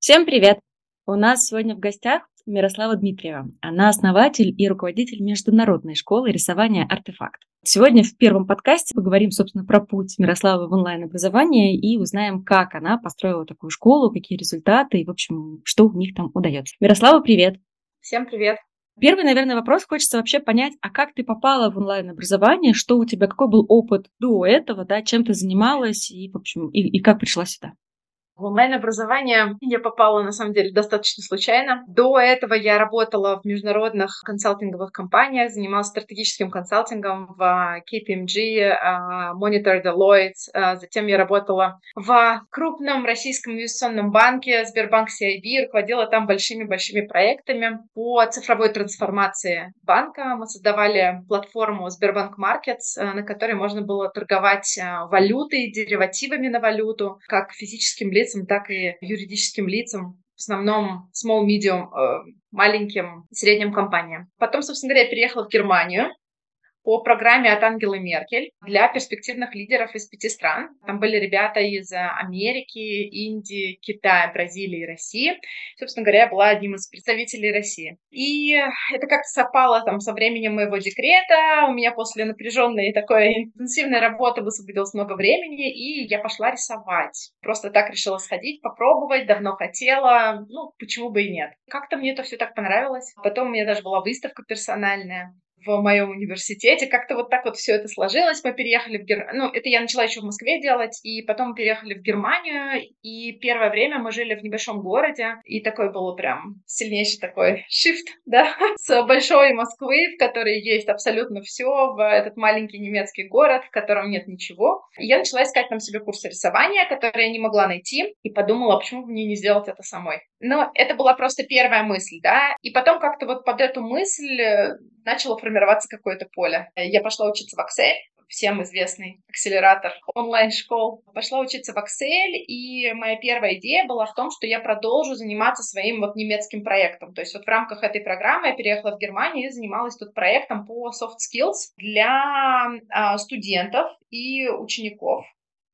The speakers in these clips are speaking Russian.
Всем привет! У нас сегодня в гостях Мирослава Дмитриева. Она основатель и руководитель международной школы рисования «Артефакт». Сегодня в первом подкасте поговорим, собственно, про путь Мирославы в онлайн-образование и узнаем, как она построила такую школу, какие результаты и, в общем, что у них там удается. Мирослава, привет! Всем привет! Первый, наверное, вопрос хочется вообще понять, а как ты попала в онлайн-образование, что у тебя, какой был опыт до этого, да, чем ты занималась и, в общем, и, и как пришла сюда? В онлайн-образование я попала, на самом деле, достаточно случайно. До этого я работала в международных консалтинговых компаниях, занималась стратегическим консалтингом в KPMG, а, Monitor Deloitte. А, затем я работала в крупном российском инвестиционном банке Сбербанк CIB, руководила там большими-большими проектами по цифровой трансформации банка. Мы создавали платформу Сбербанк Markets, а, на которой можно было торговать валютой, деривативами на валюту, как физическим лицам, лицам, так и юридическим лицам, в основном small, medium, э, маленьким, средним компаниям. Потом, собственно говоря, я переехала в Германию, по программе от Ангелы Меркель для перспективных лидеров из пяти стран. Там были ребята из Америки, Индии, Китая, Бразилии и России. Собственно говоря, я была одним из представителей России. И это как-то совпало там со временем моего декрета. У меня после напряженной такой интенсивной работы высвободилось много времени, и я пошла рисовать. Просто так решила сходить, попробовать, давно хотела. Ну, почему бы и нет. Как-то мне это все так понравилось. Потом у меня даже была выставка персональная в моем университете. Как-то вот так вот все это сложилось. Мы переехали в Германию. Ну, это я начала еще в Москве делать, и потом переехали в Германию. И первое время мы жили в небольшом городе, и такой был прям сильнейший такой shift, да, с большой Москвы, в которой есть абсолютно все, в этот маленький немецкий город, в котором нет ничего. И я начала искать там себе курсы рисования, которые я не могла найти, и подумала, почему бы мне не сделать это самой. Но это была просто первая мысль, да, и потом как-то вот под эту мысль начало формироваться какое-то поле. Я пошла учиться в Excel, всем известный акселератор онлайн-школ. Пошла учиться в Excel, и моя первая идея была в том, что я продолжу заниматься своим вот немецким проектом. То есть вот в рамках этой программы я переехала в Германию и занималась тут проектом по soft skills для а, студентов и учеников.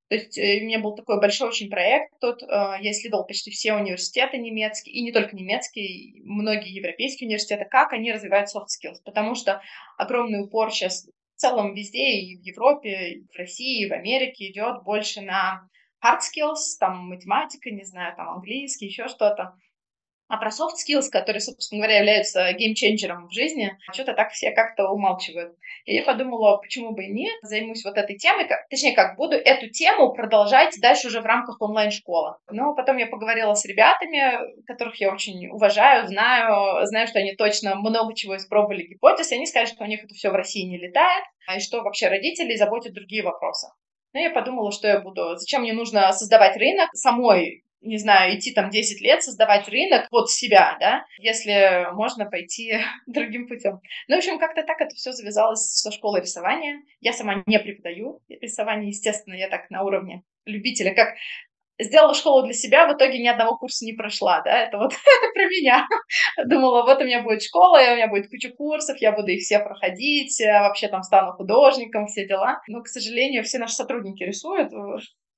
То есть э, у меня был такой большой очень проект тут. Э, я исследовал почти все университеты немецкие, и не только немецкие, многие европейские университеты, как они развивают soft skills. Потому что огромный упор сейчас в целом везде, и в Европе, и в России, и в Америке идет больше на hard skills, там математика, не знаю, там английский, еще что-то. А про soft skills, которые, собственно говоря, являются геймченджером в жизни, что-то так все как-то умалчивают. И я подумала, почему бы и нет, займусь вот этой темой, как, точнее, как буду эту тему продолжать дальше уже в рамках онлайн-школы. Но потом я поговорила с ребятами, которых я очень уважаю, знаю, знаю, что они точно много чего испробовали гипотез, и они сказали, что у них это все в России не летает, и что вообще родители заботят другие вопросы. Но я подумала, что я буду... Зачем мне нужно создавать рынок самой не знаю, идти там 10 лет, создавать рынок под себя, да, если можно пойти другим путем. Ну, в общем, как-то так это все завязалось со школой рисования. Я сама не преподаю рисование, естественно, я так на уровне любителя, как сделала школу для себя, в итоге ни одного курса не прошла, да, это вот это про меня. Думала, вот у меня будет школа, у меня будет куча курсов, я буду их все проходить, вообще там стану художником, все дела. Но, к сожалению, все наши сотрудники рисуют,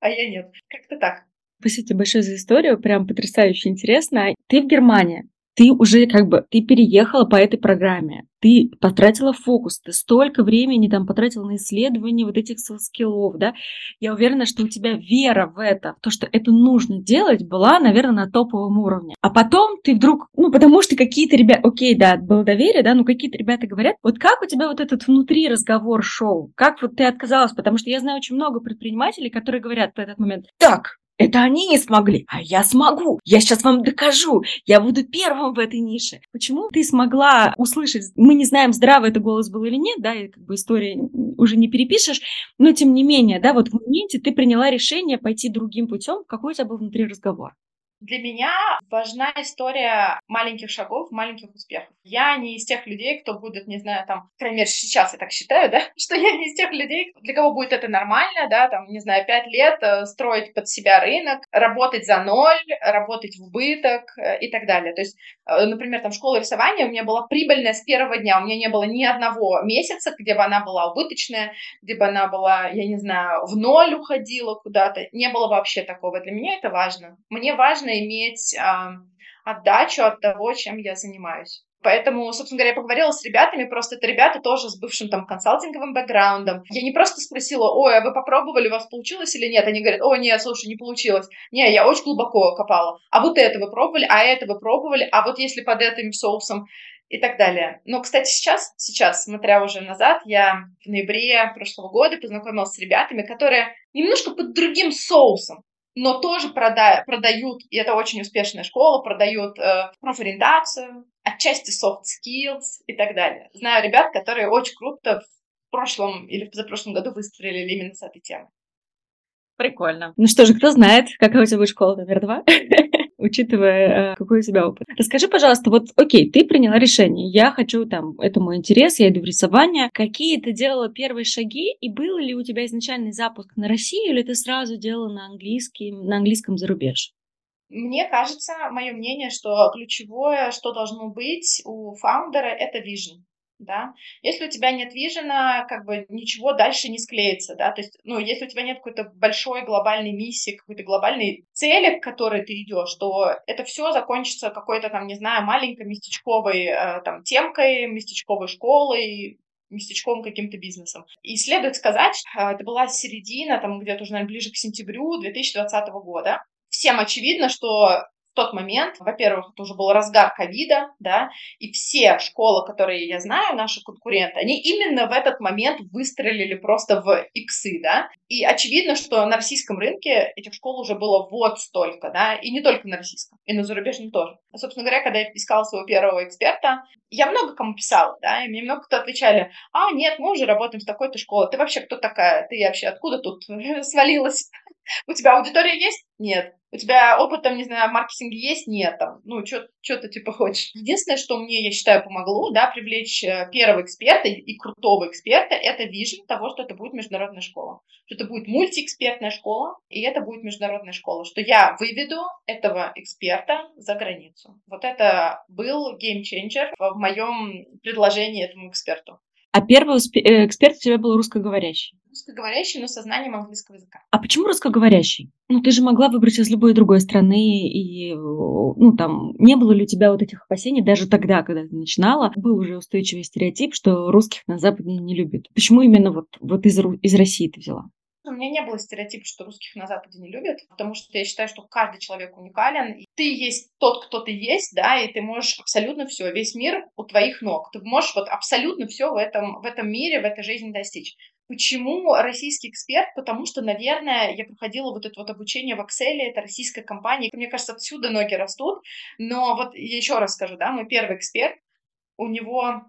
а я нет. Как-то так. Спасибо тебе большое за историю, прям потрясающе интересно. Ты в Германии, ты уже как бы, ты переехала по этой программе, ты потратила фокус, ты столько времени там потратила на исследование вот этих скиллов, да, я уверена, что у тебя вера в это, то, что это нужно делать, была, наверное, на топовом уровне. А потом ты вдруг, ну, потому что какие-то ребята, окей, да, было доверие, да, но какие-то ребята говорят, вот как у тебя вот этот внутри разговор шел, как вот ты отказалась, потому что я знаю очень много предпринимателей, которые говорят в этот момент, так, это они не смогли, а я смогу. Я сейчас вам докажу. Я буду первым в этой нише. Почему ты смогла услышать? Мы не знаем, здравый это голос был или нет, да, и как бы история уже не перепишешь, но тем не менее, да, вот в моменте ты приняла решение пойти другим путем. Какой у тебя был внутри разговор? Для меня важна история маленьких шагов, маленьких успехов. Я не из тех людей, кто будет, не знаю, там, мере, сейчас я так считаю, да, что я не из тех людей, для кого будет это нормально, да, там, не знаю, пять лет э, строить под себя рынок, работать за ноль, работать в убыток э, и так далее. То есть, э, например, там, школа рисования у меня была прибыльная с первого дня, у меня не было ни одного месяца, где бы она была убыточная, где бы она была, я не знаю, в ноль уходила куда-то, не было вообще такого. Для меня это важно. Мне важно важно иметь отдачу от того, чем я занимаюсь. Поэтому, собственно говоря, я поговорила с ребятами, просто это ребята тоже с бывшим там консалтинговым бэкграундом. Я не просто спросила, ой, а вы попробовали, у вас получилось или нет? Они говорят, о, нет, слушай, не получилось. Не, я очень глубоко копала. А вот это вы пробовали, а это вы пробовали, а вот если под этим соусом и так далее. Но, кстати, сейчас, сейчас, смотря уже назад, я в ноябре прошлого года познакомилась с ребятами, которые немножко под другим соусом но тоже прода продают, и это очень успешная школа, продают э, профориентацию, отчасти soft skills и так далее. Знаю ребят, которые очень круто в прошлом или в позапрошлом году выстрелили именно с этой темы. Прикольно. Ну что же, кто знает, какая у тебя будет школа номер два? учитывая, э, какой у тебя опыт. Расскажи, пожалуйста, вот, окей, ты приняла решение, я хочу там, это мой интерес, я иду в рисование. Какие ты делала первые шаги, и был ли у тебя изначальный запуск на Россию, или ты сразу делала на английском, на английском зарубеж? Мне кажется, мое мнение, что ключевое, что должно быть у фаундера, это vision да. Если у тебя нет вижена, как бы ничего дальше не склеится, да, то есть, ну, если у тебя нет какой-то большой глобальной миссии, какой-то глобальной цели, к которой ты идешь, то это все закончится какой-то там, не знаю, маленькой местечковой э, там темкой, местечковой школой, местечковым каким-то бизнесом. И следует сказать, э, это была середина, там где-то уже, наверное, ближе к сентябрю 2020 года. Всем очевидно, что тот момент, во-первых, это уже был разгар ковида, да, и все школы, которые я знаю, наши конкуренты, они именно в этот момент выстрелили просто в иксы, да, и очевидно, что на российском рынке этих школ уже было вот столько, да, и не только на российском, и на зарубежном тоже. Собственно говоря, когда я искала своего первого эксперта, я много кому писала, да, и мне много кто отвечали, а, нет, мы уже работаем с такой-то школой, ты вообще кто такая, ты вообще откуда тут свалилась? У тебя аудитория есть? Нет. У тебя опыт, там, не знаю, в есть? Нет. Там, ну, что ты, типа, хочешь. Единственное, что мне, я считаю, помогло, да, привлечь э, первого эксперта и крутого эксперта, это вижен того, что это будет международная школа. Что это будет мультиэкспертная школа, и это будет международная школа. Что я выведу этого эксперта за границу. Вот это был геймченджер в моем предложении этому эксперту. А первый э, эксперт у тебя был русскоговорящий? Русскоговорящий, но со знанием английского языка. А почему русскоговорящий? Ну, ты же могла выбрать из любой другой страны, и, ну, там, не было ли у тебя вот этих опасений, даже тогда, когда ты начинала, был уже устойчивый стереотип, что русских на Западе не любят. Почему именно вот, вот из, из России ты взяла? Меня не было стереотипа, что русских на Западе не любят, потому что я считаю, что каждый человек уникален. И ты есть тот, кто ты есть, да, и ты можешь абсолютно все, весь мир у твоих ног. Ты можешь вот абсолютно все в этом, в этом мире, в этой жизни достичь. Почему российский эксперт? Потому что, наверное, я проходила вот это вот обучение в Excel, это российская компания. Мне кажется, отсюда ноги растут. Но вот я еще раз скажу, да, мой первый эксперт, у него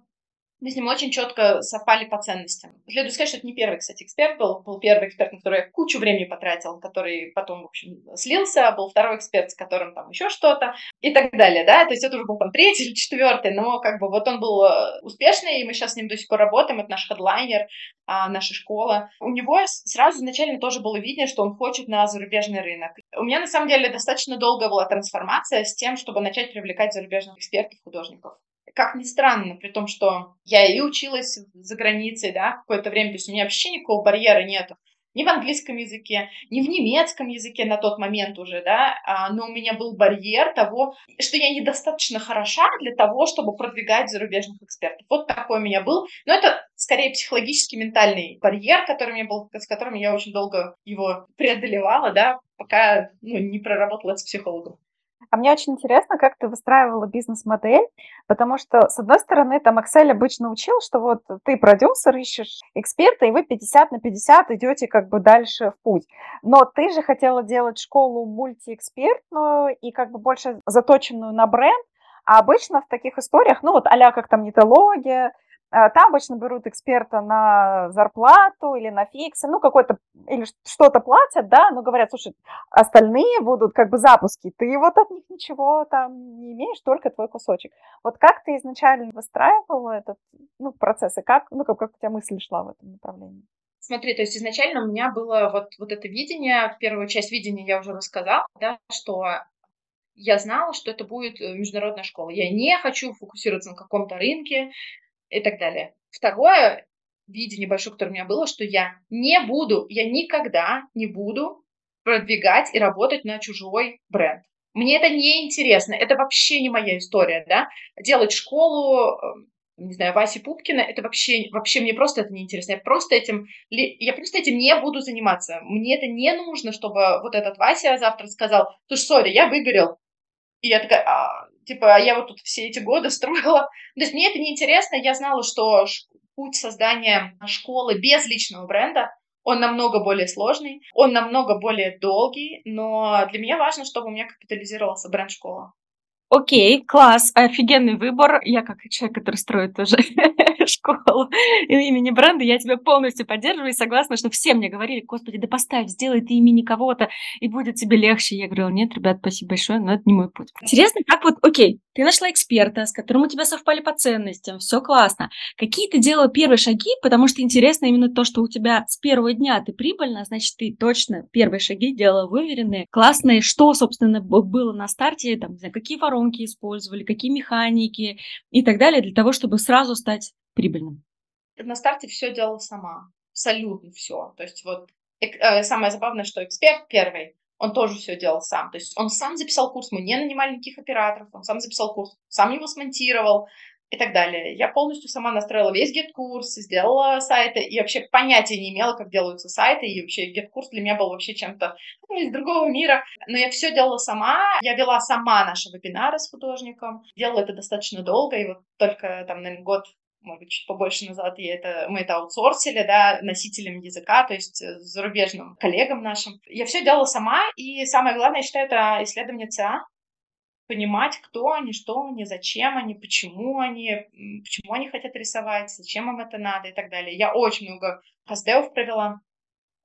мы с ним очень четко совпали по ценностям. Следует сказать, что это не первый, кстати, эксперт был. Был первый эксперт, на который я кучу времени потратил, который потом, в общем, слился. Был второй эксперт, с которым там еще что-то и так далее, да. То есть это уже был там третий или четвертый, но как бы вот он был э, успешный, и мы сейчас с ним до сих пор работаем. Это наш хедлайнер, а, наша школа. У него сразу изначально тоже было видно, что он хочет на зарубежный рынок. У меня, на самом деле, достаточно долгая была трансформация с тем, чтобы начать привлекать зарубежных экспертов, художников как ни странно, при том, что я и училась за границей, да, какое-то время, то есть у меня вообще никакого барьера нету. Ни в английском языке, ни в немецком языке на тот момент уже, да, а, но у меня был барьер того, что я недостаточно хороша для того, чтобы продвигать зарубежных экспертов. Вот такой у меня был. Но это скорее психологический, ментальный барьер, который у меня был, с которым я очень долго его преодолевала, да, пока ну, не проработала с психологом. А мне очень интересно, как ты выстраивала бизнес-модель, потому что, с одной стороны, там Excel обычно учил, что вот ты продюсер, ищешь эксперта, и вы 50 на 50 идете как бы дальше в путь. Но ты же хотела делать школу мультиэкспертную и как бы больше заточенную на бренд, а обычно в таких историях, ну вот а как там нетология, там обычно берут эксперта на зарплату или на фиксы, ну, какой-то, или что-то платят, да, но говорят, слушай, остальные будут как бы запуски, ты вот от них ничего там не имеешь, только твой кусочек. Вот как ты изначально выстраивала этот ну, процесс, и как, ну, как, как у тебя мысль шла в этом направлении? Смотри, то есть изначально у меня было вот, вот это видение, первую часть видения я уже рассказала, да, что я знала, что это будет э, международная школа. Я не хочу фокусироваться на каком-то рынке, и так далее. Второе видение большое, которое у меня было, что я не буду, я никогда не буду продвигать и работать на чужой бренд. Мне это не интересно, это вообще не моя история, да. Делать школу, эм, не знаю, Васи Пупкина, это вообще, вообще мне просто это не интересно. Я просто этим, я просто этим не буду заниматься. Мне это не нужно, чтобы вот этот Вася завтра сказал, слушай, сори, я выгорел. И я такая, а, типа, а я вот тут все эти годы строила. То есть мне это не интересно. Я знала, что путь создания школы без личного бренда, он намного более сложный, он намного более долгий, но для меня важно, чтобы у меня капитализировался бренд школа. Окей, класс, офигенный выбор. Я как человек, который строит тоже школу имени бренда, я тебя полностью поддерживаю и согласна, что все мне говорили, господи, да поставь, сделай ты имени кого-то, и будет тебе легче. Я говорила, нет, ребят, спасибо большое, но это не мой путь. Интересно, как вот, окей, ты нашла эксперта, с которым у тебя совпали по ценностям, все классно. Какие ты делала первые шаги, потому что интересно именно то, что у тебя с первого дня ты прибыльна, значит, ты точно первые шаги делала выверенные, классные. Что, собственно, было на старте, там, не знаю, какие воронки использовали, какие механики и так далее, для того, чтобы сразу стать прибыльным? На старте все делала сама, абсолютно все. То есть вот э, самое забавное, что эксперт первый, он тоже все делал сам. То есть он сам записал курс, мы не нанимали никаких операторов, он сам записал курс, сам его смонтировал и так далее. Я полностью сама настроила весь GetCourse, сделала сайты, и вообще понятия не имела, как делаются сайты, и вообще GetCourse для меня был вообще чем-то ну, из другого мира. Но я все делала сама, я вела сама наши вебинары с художником, делала это достаточно долго, и вот только там, наверное, год может быть, чуть побольше назад я это, мы это аутсорсили, да, носителям языка, то есть э, зарубежным коллегам нашим. Я все делала сама, и самое главное, я считаю, это исследование понимать, кто они, что они, зачем они, почему они, почему они хотят рисовать, зачем им это надо и так далее. Я очень много хаздеов провела,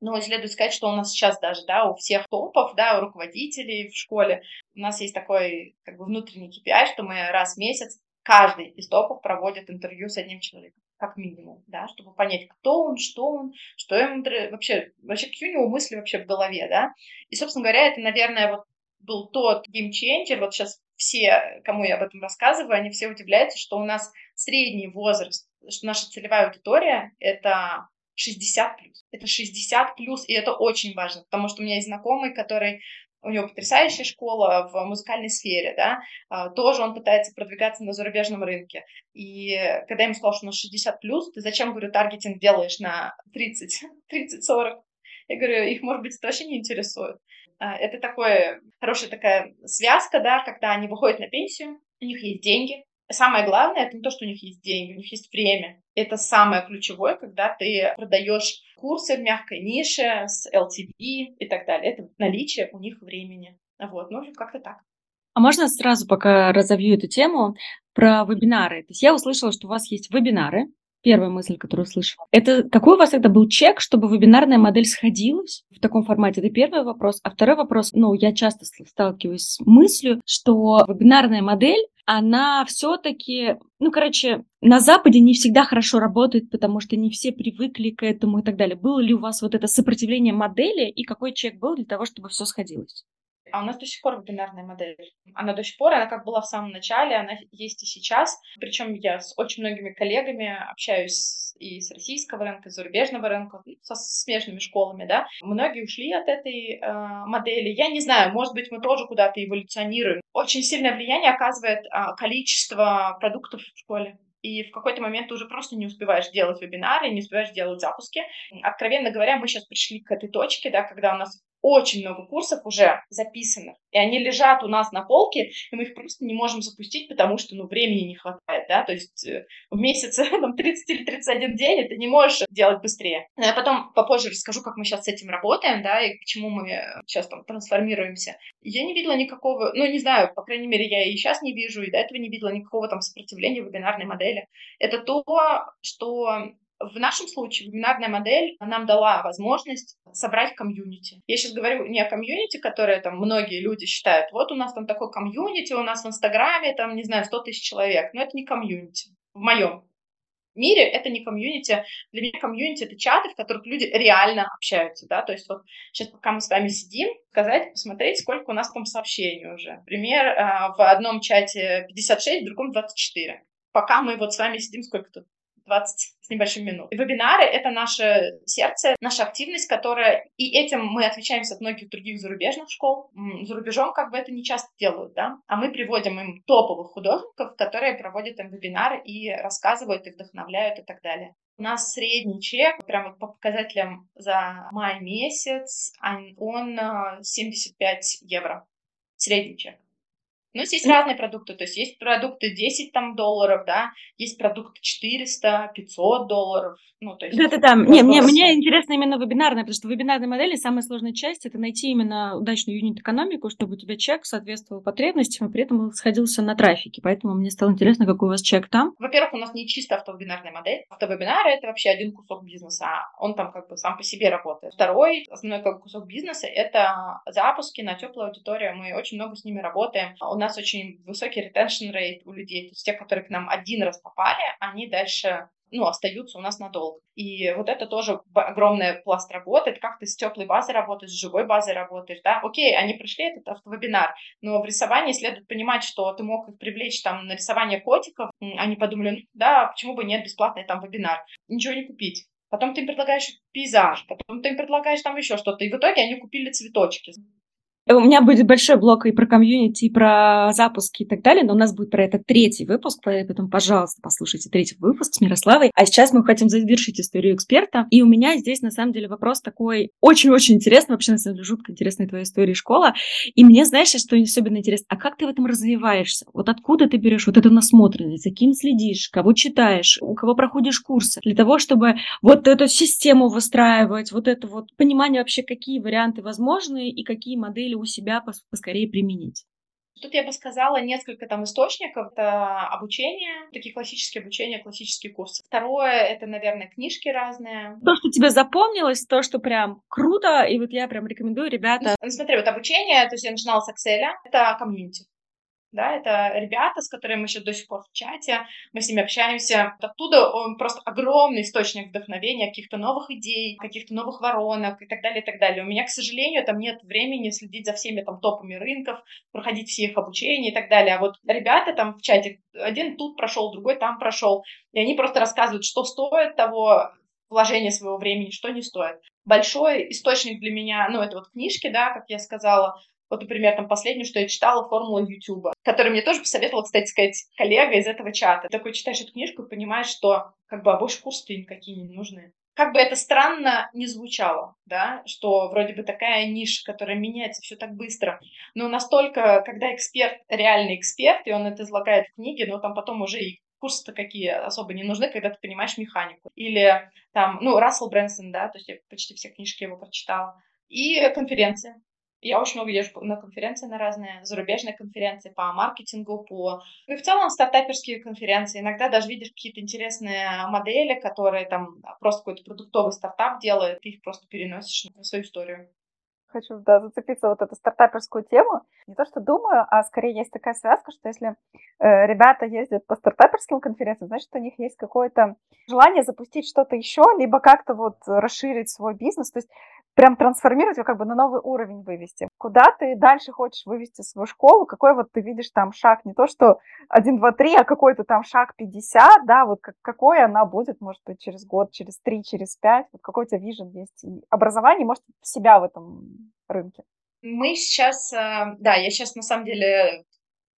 но следует сказать, что у нас сейчас даже, да, у всех топов, да, у руководителей в школе, у нас есть такой, как бы, внутренний KPI, что мы раз в месяц каждый из топов проводит интервью с одним человеком, как минимум, да, чтобы понять, кто он, что он, что ему вообще, вообще какие у него мысли вообще в голове, да. И, собственно говоря, это, наверное, вот был тот геймченджер, вот сейчас все, кому я об этом рассказываю, они все удивляются, что у нас средний возраст, что наша целевая аудитория — это 60 плюс. Это 60 плюс, и это очень важно, потому что у меня есть знакомый, который у него потрясающая школа в музыкальной сфере, да, а, тоже он пытается продвигаться на зарубежном рынке. И когда я ему сказала, что у нас 60 плюс, ты зачем, говорю, таргетинг делаешь на 30, 30-40? Я говорю, их, может быть, это вообще не интересует. А, это такое, хорошая такая связка, да, когда они выходят на пенсию, у них есть деньги, Самое главное, это не то, что у них есть деньги, у них есть время. Это самое ключевое, когда ты продаешь курсы в мягкой нише с LTV и так далее. Это наличие у них времени. Вот, ну, как-то так. А можно сразу, пока разовью эту тему, про вебинары? То есть я услышала, что у вас есть вебинары, Первая мысль, которую услышала. Это какой у вас это был чек, чтобы вебинарная модель сходилась в таком формате? Это первый вопрос. А второй вопрос, ну, я часто сталкиваюсь с мыслью, что вебинарная модель она все-таки, ну, короче, на Западе не всегда хорошо работает, потому что не все привыкли к этому и так далее. Было ли у вас вот это сопротивление модели и какой чек был для того, чтобы все сходилось? А у нас до сих пор вебинарная модель. Она до сих пор, она как была в самом начале, она есть и сейчас. Причем я с очень многими коллегами общаюсь и с российского рынка, и с зарубежного рынка, со смежными школами, да. Многие ушли от этой э, модели. Я не знаю, может быть, мы тоже куда-то эволюционируем. Очень сильное влияние оказывает э, количество продуктов в школе и в какой-то момент ты уже просто не успеваешь делать вебинары, не успеваешь делать запуски. Откровенно говоря, мы сейчас пришли к этой точке, да, когда у нас очень много курсов уже записанных, и они лежат у нас на полке, и мы их просто не можем запустить, потому что, ну, времени не хватает, да, то есть э, в месяц там 30 или 31 день, и ты не можешь делать быстрее. Но я потом попозже расскажу, как мы сейчас с этим работаем, да, и к чему мы сейчас там трансформируемся. Я не видела никакого, ну, не знаю, по крайней мере, я и сейчас не вижу, и до этого не видела никакого там сопротивления вебинарной модели. Это то, что в нашем случае вебинарная модель нам дала возможность собрать комьюнити. Я сейчас говорю не о комьюнити, которое там многие люди считают, вот у нас там такой комьюнити, у нас в Инстаграме там, не знаю, 100 тысяч человек, но это не комьюнити. В моем мире это не комьюнити. Для меня комьюнити — это чаты, в которых люди реально общаются, да, то есть вот сейчас, пока мы с вами сидим, сказать, посмотреть, сколько у нас там сообщений уже. Например, а, в одном чате 56, в другом 24. Пока мы вот с вами сидим, сколько тут? 20 с небольшим минут. Вебинары — это наше сердце, наша активность, которая... И этим мы отличаемся от многих других зарубежных школ. За рубежом как бы это не часто делают, да? А мы приводим им топовых художников, которые проводят им вебинары и рассказывают, и вдохновляют и так далее. У нас средний чек, прямо по показателям за май месяц, он 75 э, евро. Средний чек. Но ну, есть разные продукты, то есть есть продукты 10 там долларов, да, есть продукты 400, 500 долларов, ну, то есть... Да-да-да, не, мне, мне интересно именно вебинарная, потому что в вебинарной модели самая сложная часть — это найти именно удачную юнит-экономику, чтобы у тебя чек соответствовал потребностям, и при этом сходился на трафике, поэтому мне стало интересно, какой у вас чек там. Во-первых, у нас не чисто автовебинарная модель, автовебинары — это вообще один кусок бизнеса, он там как бы сам по себе работает. Второй основной как бы, кусок бизнеса — это запуски на теплую аудиторию, мы очень много с ними работаем, у нас очень высокий retention rate у людей. То есть те, которые к нам один раз попали, они дальше ну, остаются у нас надолго. И вот это тоже огромный пласт работы. Это как ты с теплой базой работаешь, с живой базой работаешь, да? Окей, они пришли этот автовебинар, но в рисовании следует понимать, что ты мог их привлечь там на рисование котиков. Они подумали, ну, да, почему бы нет, бесплатный там вебинар. Ничего не купить. Потом ты им предлагаешь пейзаж, потом ты им предлагаешь там еще что-то. И в итоге они купили цветочки. У меня будет большой блок и про комьюнити, и про запуски и так далее, но у нас будет про это третий выпуск, поэтому, пожалуйста, послушайте третий выпуск с Мирославой. А сейчас мы хотим завершить историю эксперта. И у меня здесь, на самом деле, вопрос такой очень-очень интересный, вообще, на самом деле, жутко интересная твоя история школа. И мне, знаешь, что особенно интересно, а как ты в этом развиваешься? Вот откуда ты берешь вот эту насмотренность, за кем следишь, кого читаешь, у кого проходишь курсы, для того, чтобы вот эту систему выстраивать, вот это вот понимание вообще, какие варианты возможны и какие модели у себя поскорее применить? Тут я бы сказала несколько там источников. Это обучение, такие классические обучения, классические курсы. Второе, это, наверное, книжки разные. То, что тебе запомнилось, то, что прям круто, и вот я прям рекомендую, ребята. Ну, смотри, вот обучение, то есть я начинала с Excel, это комьюнити да, это ребята, с которыми мы сейчас до сих пор в чате, мы с ними общаемся. Оттуда он просто огромный источник вдохновения, каких-то новых идей, каких-то новых воронок и так далее, и так далее. У меня, к сожалению, там нет времени следить за всеми там топами рынков, проходить все их обучения и так далее. А вот ребята там в чате, один тут прошел, другой там прошел, и они просто рассказывают, что стоит того вложения своего времени, что не стоит. Большой источник для меня, ну, это вот книжки, да, как я сказала, вот, например, там последнюю, что я читала, формула YouTube, которую мне тоже посоветовала, кстати сказать, коллега из этого чата. Такой читаешь эту книжку и понимаешь, что как бы а больше курсы никакие не нужны. Как бы это странно не звучало, да, что вроде бы такая ниша, которая меняется все так быстро, но настолько, когда эксперт, реальный эксперт, и он это излагает в книге, но там потом уже и курсы-то какие особо не нужны, когда ты понимаешь механику. Или там, ну, Рассел Брэнсон, да, то есть я почти все книжки его прочитала. И конференции. Я очень много езжу на конференции на разные, зарубежные конференции по маркетингу, по... Ну и в целом стартаперские конференции. Иногда даже видишь какие-то интересные модели, которые там просто какой-то продуктовый стартап делают, ты их просто переносишь на свою историю хочу да, зацепиться вот эту стартаперскую тему. Не то, что думаю, а скорее есть такая связка, что если э, ребята ездят по стартаперским конференциям, значит, у них есть какое-то желание запустить что-то еще, либо как-то вот расширить свой бизнес. То есть прям трансформировать его, как бы на новый уровень вывести. Куда ты дальше хочешь вывести свою школу, какой вот ты видишь там шаг, не то что 1, 2, 3, а какой-то там шаг 50, да, вот как, какой она будет, может быть, через год, через 3, через 5, вот какой у тебя вижен есть. И образование, может, себя в этом рынке. Мы сейчас, э, да, я сейчас на самом деле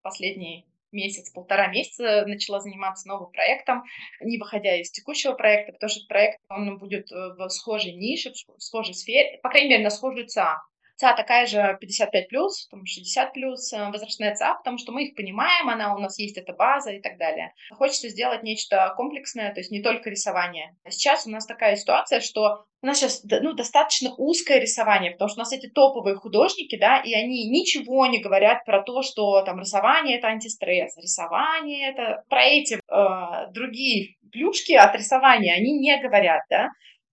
последний месяц, полтора месяца начала заниматься новым проектом, не выходя из текущего проекта, потому что проект, он будет э, в схожей нише, в схожей сфере, по крайней мере, на схожую ЦА. ЦА такая же 55 плюс, там 60 плюс, э, возрастная ЦА, потому что мы их понимаем, она у нас есть эта база и так далее. Хочется сделать нечто комплексное, то есть не только рисование. Сейчас у нас такая ситуация, что у нас сейчас ну, достаточно узкое рисование, потому что у нас эти топовые художники, да, и они ничего не говорят про то, что там рисование это антистресс, рисование это про эти э, другие плюшки от рисования они не говорят, да,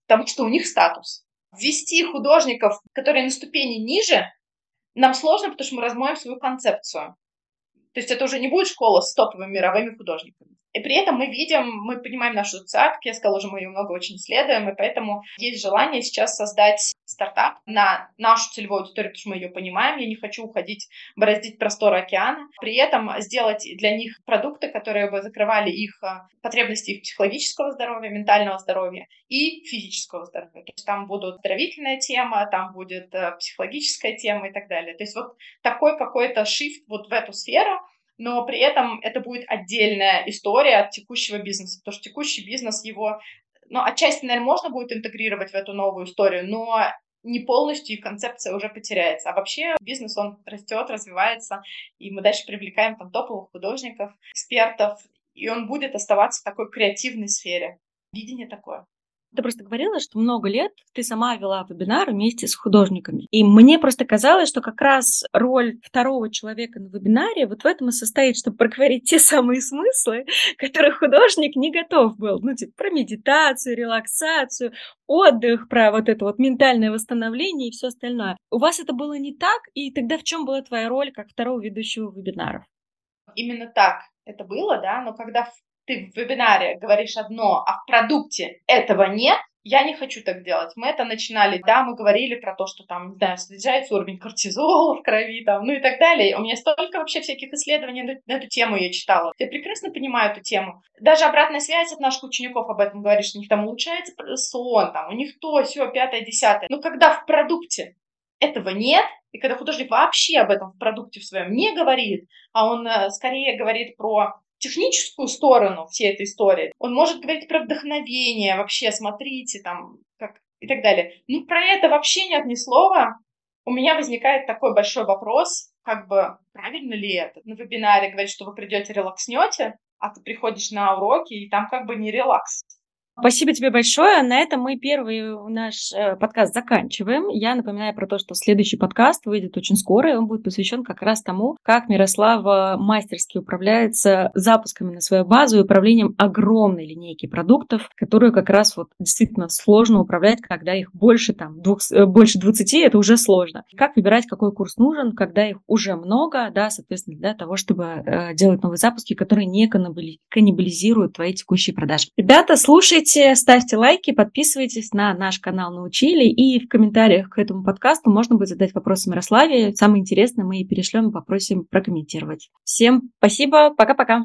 потому что у них статус ввести художников, которые на ступени ниже, нам сложно, потому что мы размоем свою концепцию. То есть это уже не будет школа с топовыми мировыми художниками. И при этом мы видим, мы понимаем нашу ЦА, как я сказала, уже мы ее много очень исследуем, и поэтому есть желание сейчас создать стартап на нашу целевую аудиторию, потому что мы ее понимаем. Я не хочу уходить, бороздить просторы океана. При этом сделать для них продукты, которые бы закрывали их э, потребности их психологического здоровья, ментального здоровья и физического здоровья. То есть там будут здоровительная тема, там будет э, психологическая тема и так далее. То есть вот такой какой-то шифт вот в эту сферу, но при этом это будет отдельная история от текущего бизнеса, потому что текущий бизнес его, ну, отчасти, наверное, можно будет интегрировать в эту новую историю, но не полностью и концепция уже потеряется. А вообще бизнес, он растет, развивается, и мы дальше привлекаем там топовых художников, экспертов, и он будет оставаться в такой креативной сфере. Видение такое. Ты просто говорила, что много лет ты сама вела вебинар вместе с художниками. И мне просто казалось, что как раз роль второго человека на вебинаре вот в этом и состоит, чтобы проговорить те самые смыслы, которые художник не готов был. Ну, типа про медитацию, релаксацию, отдых, про вот это вот ментальное восстановление и все остальное. У вас это было не так, и тогда в чем была твоя роль как второго ведущего вебинаров? Именно так это было, да, но когда ты в вебинаре говоришь одно, а в продукте этого нет, я не хочу так делать. Мы это начинали, да, мы говорили про то, что там, не знаю, снижается уровень кортизола в крови, там, ну и так далее. У меня столько вообще всяких исследований на, на эту тему я читала. Я прекрасно понимаю эту тему. Даже обратная связь от наших учеников об этом говорит, что у них там улучшается сон, там, у них то, все, пятое, десятое. Но когда в продукте этого нет, и когда художник вообще об этом в продукте в своем не говорит, а он э, скорее говорит про техническую сторону всей этой истории. Он может говорить про вдохновение, вообще, смотрите, там, как и так далее. Ну, про это вообще нет ни слова. У меня возникает такой большой вопрос, как бы, правильно ли это? На вебинаре говорит, что вы придете, релакснете, а ты приходишь на уроки, и там как бы не релакс. Спасибо тебе большое. На этом мы первый наш э, подкаст заканчиваем. Я напоминаю про то, что следующий подкаст выйдет очень скоро, и он будет посвящен как раз тому, как Мирослава мастерски управляется запусками на свою базу и управлением огромной линейки продуктов, которую как раз вот действительно сложно управлять, когда их больше там, двух, э, больше 20, это уже сложно. Как выбирать, какой курс нужен, когда их уже много, да, соответственно, для того, чтобы э, делать новые запуски, которые не каннибализируют твои текущие продажи. Ребята, слушайте Слушайте, ставьте лайки, подписывайтесь на наш канал «Научили», и в комментариях к этому подкасту можно будет задать вопросы Мирославе. Самое интересное мы и перешлем и попросим прокомментировать. Всем спасибо, пока-пока.